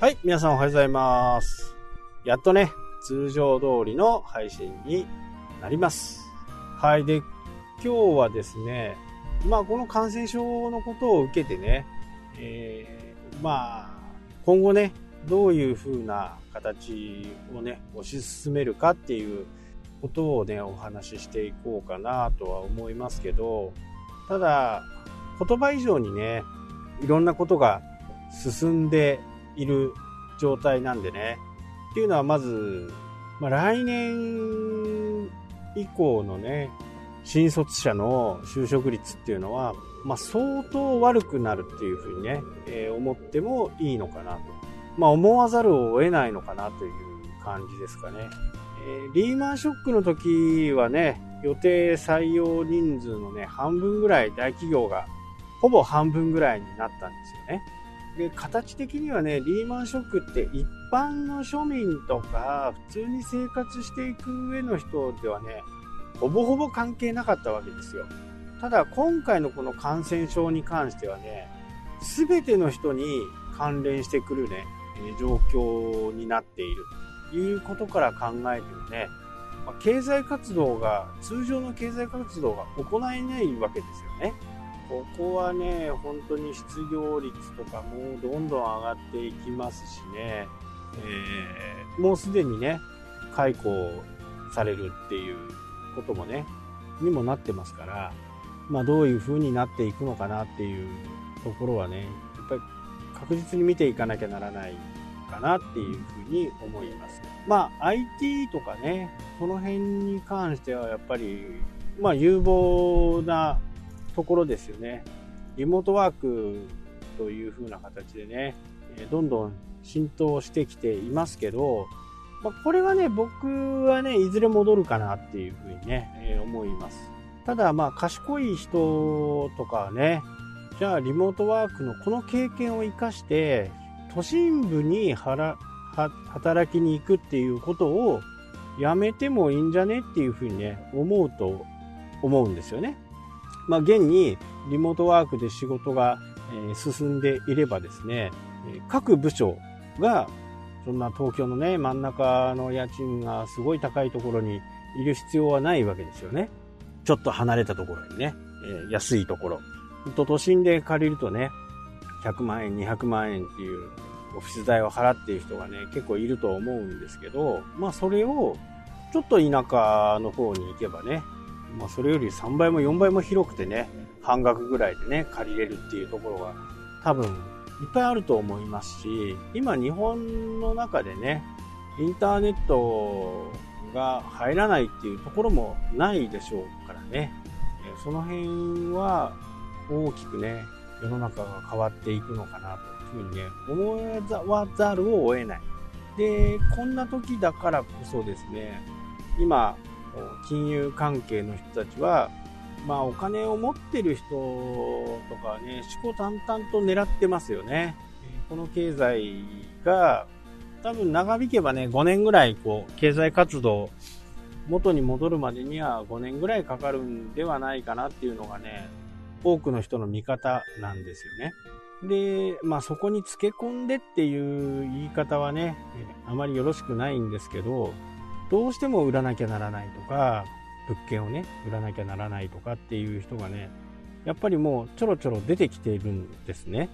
はい、皆さんおはようございます。やっとね、通常通りの配信になります。はい、で、今日はですね、まあこの感染症のことを受けてね、えー、まあ今後ね、どういう風な形をね、推し進めるかっていうことをね、お話ししていこうかなとは思いますけど、ただ、言葉以上にね、いろんなことが進んでいる状態なんでね。っていうのはまず、まあ、来年以降のね、新卒者の就職率っていうのは、まあ、相当悪くなるっていうふうにね、えー思ってもいいのかなと。まあ、思わざるを得ないのかなという感じですかね。えーリーマンショックの時はね、予定採用人数のね、半分ぐらい大企業が、ほぼ半分ぐらいになったんですよね。で、形的にはね、リーマンショックって一般の庶民とか、普通に生活していく上の人ではね、ほぼほぼ関係なかったわけですよ。ただ、今回のこの感染症に関してはね、すべての人に関連してくるね、状況になっているということから考えてもね、経済活動が、通常の経済活動が行えないわけですよね。ここはね、本当に失業率とかもどんどん上がっていきますしね、えーもうすでにね、解雇されるっていうこともね、にもなってますから、まあどういう風になっていくのかなっていうところはね、やっぱり確実に見ていかなきゃならないかなっていうふうに思います。まあ IT とかね、その辺に関してはやっぱり、まあ有望なところですよね。リモートワークという風な形でね、どんどん浸透してきていますけど、まあ、これはね、僕はね、いずれ戻るかなっていう風にね、えー思います。ただ、まあ、賢い人とかはね、じゃあリモートワークのこの経験を生かして、都心部に働きに行くっていうことをやめてもいいんじゃねっていう風にね、思うと思うんですよね。まあ、現にリモートワークで仕事が、進んでいればですね、各部署がそんな東京のね、真ん中の家賃がすごい高いところにいる必要はないわけですよね。ちょっと離れたところにね、安いところ。と都心で借りるとね、100万円、200万円っていうオフィス代を払っている人がね、結構いると思うんですけど、まあそれをちょっと田舎の方に行けばね、まあそれより3倍も4倍も広くてね、半額ぐらいでね、借りれるっていうところが多分いっぱいあると思いますし、今日本の中でね、インターネットが入らないっていうところもないでしょうからね、その辺は大きくね、世の中が変わっていくのかなというふうにね、思わざるを得ない。で、こんな時だからこそですね、今、金融関係の人たちは、まあお金を持ってる人とかはね、思考淡々と狙ってますよね。えーこの経済が多分長引けばね、5年ぐらいこう、経済活動元に戻るまでには5年ぐらいかかるんではないかなっていうのがね、多くの人の見方なんですよね。で、まあそこにつけ込んでっていう言い方はね、えーあまりよろしくないんですけど、どうしても売らなきゃならないとか、物件をね、売らなきゃならないとかっていう人がね、やっぱりもうちょろちょろ出てきているんですね。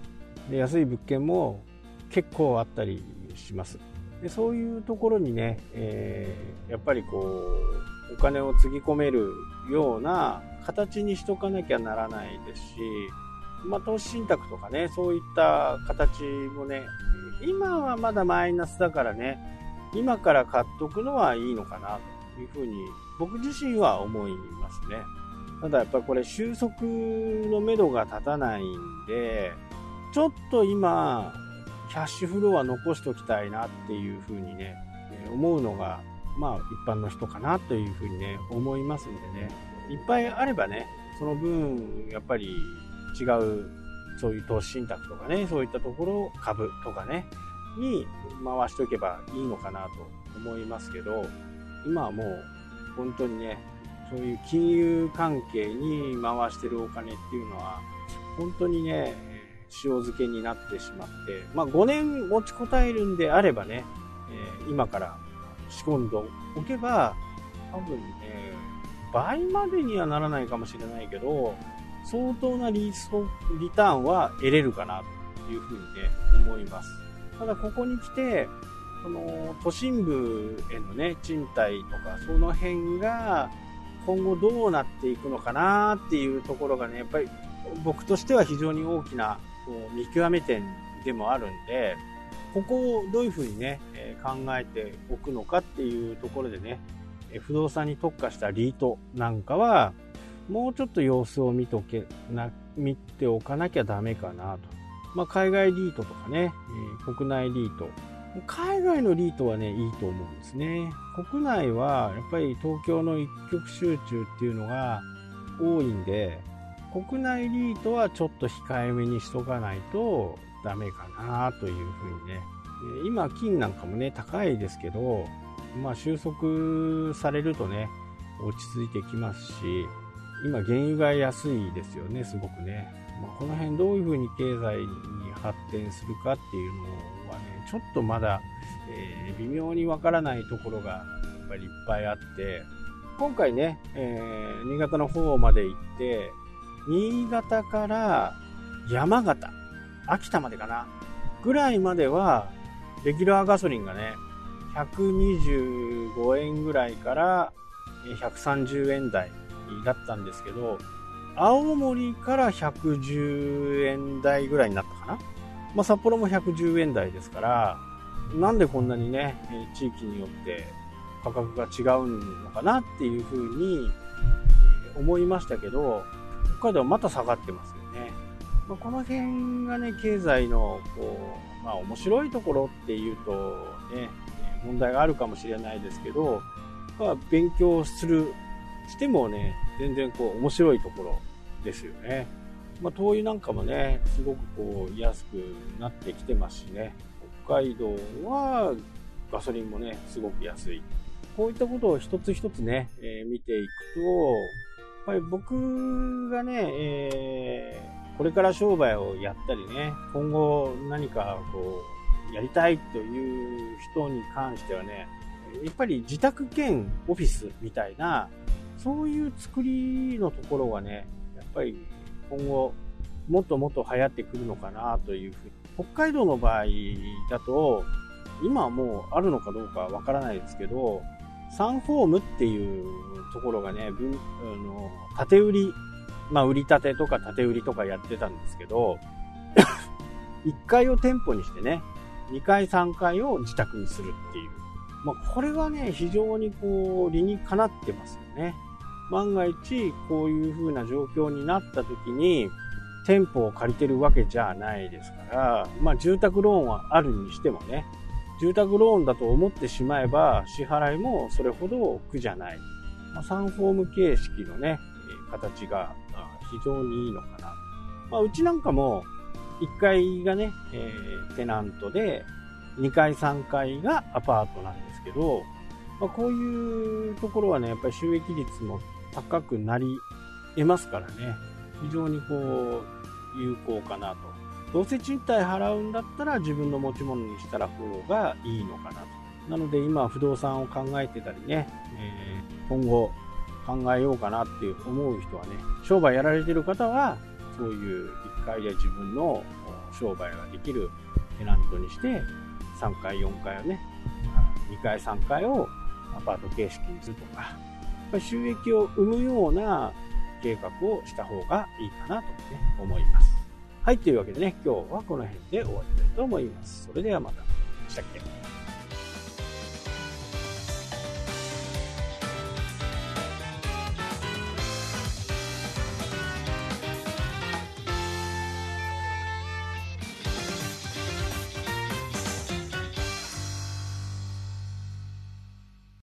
で安い物件も結構あったりします。でそういうところにね、えーやっぱりこう、お金をつぎ込めるような形にしとかなきゃならないですし、まあ、投資信託とかね、そういった形もね、今はまだマイナスだからね、今から買っとくのはいいのかなというふうに、僕自身は思いますね。ただやっぱりこれ収束のめどが立たないんで、ちょっと今、キャッシュフローは残しときたいなっていうふうにね、思うのが、まあ一般の人かなというふうにね、思いますんでね、いっぱいあればね、その分、やっぱり違う、そういう投資信託とかね、そういったところ、株とかね、に回しておけばいいのかなと思いますけど、今はもう本当にね、そういう金融関係に回してるお金っていうのは、本当にね、塩漬けになってしまって、まあ、5年持ちこたえるんであればね、え、今から仕込んでおけば、多分ね、倍までにはならないかもしれないけど、相当なリリターンは得れるかなというふうにね、思います。ただここに来て、その都心部へのね、賃貸とか、その辺が今後どうなっていくのかなっていうところがね、やっぱり僕としては非常に大きな見極め点でもあるんで、ここをどういうふうにね、考えておくのかっていうところでね、不動産に特化したリートなんかは、もうちょっと様子を見とけな見ておかなきゃダメかなと。まあ、海外リートとかね、え国内リート。海外のリートはね、いいと思うんですね。国内はやっぱり東京の一極集中っていうのが多いんで、国内リートはちょっと控えめにしとかないとダメかなというふうにね。今、金なんかもね、高いですけど、まあ収束されるとね、落ち着いてきますし、今原油が安いですよね、すごくね。まあ、この辺どういうふうに経済に発展するかっていうのはね、ちょっとまだ、えー、微妙にわからないところがやっぱりいっぱいあって、今回ね、えー、新潟の方まで行って、新潟から山形、秋田までかな、ぐらいまでは、レギュラーガソリンがね、125円ぐらいから130円台だったんですけど、青森から110円台ぐらいになったかな。まあ、札幌も110円台ですから、なんでこんなにね、地域によって価格が違うのかなっていうふうに思いましたけど、北海道はまた下がってますよね。まあ、この辺がね、経済のこう、まあ、面白いところっていうとね、問題があるかもしれないですけど、まあ、勉強する、してもね、全然こう面白いところですよね。まあ、灯油なんかもね、すごくこう安くなってきてますしね、北海道はガソリンもね、すごく安い。こういったことを一つ一つね、えー、見ていくと、やっぱり僕がね、えー、これから商売をやったりね、今後何かこう、やりたいという人に関してはね、やっぱり自宅兼オフィスみたいな、そういう作りのところがね、やっぱり今後、もっともっと流行ってくるのかなというふうに。北海道の場合だと、今はもうあるのかどうかわからないですけど、サンホームっていうところがね、分あの縦売り、まあ売り立てとか縦売りとかやってたんですけど、1階を店舗にしてね、2階3階を自宅にするっていう。まあこれはね、非常にこう理にかなってますよね。万が一こういう風な状況になった時に店舗を借りてるわけじゃないですから、まあ住宅ローンはあるにしてもね、住宅ローンだと思ってしまえば支払いもそれほど苦じゃない。まあ、サンフォーム形式のね、形が非常にいいのかな。まあ、うちなんかも1階がね、えー、テナントで2階3階がアパートなんですけど、まあ、こういうところはね、やっぱり収益率も高くなり得ますからね、非常にこう、有効かなと。どうせ賃貸払うんだったら自分の持ち物にしたら方がいいのかなと。なので今不動産を考えてたりね、えー、今後考えようかなっていう思う人はね、商売やられてる方は、そういう1階で自分の商売ができるテナントにして、3階、4階をね、2階、3階をアパート形式にするとか、収益を生むような計画をした方がいいかなと、ね、思います。はい、というわけでね、今日はこの辺で終わりたいと思います。それではまた。したっけ？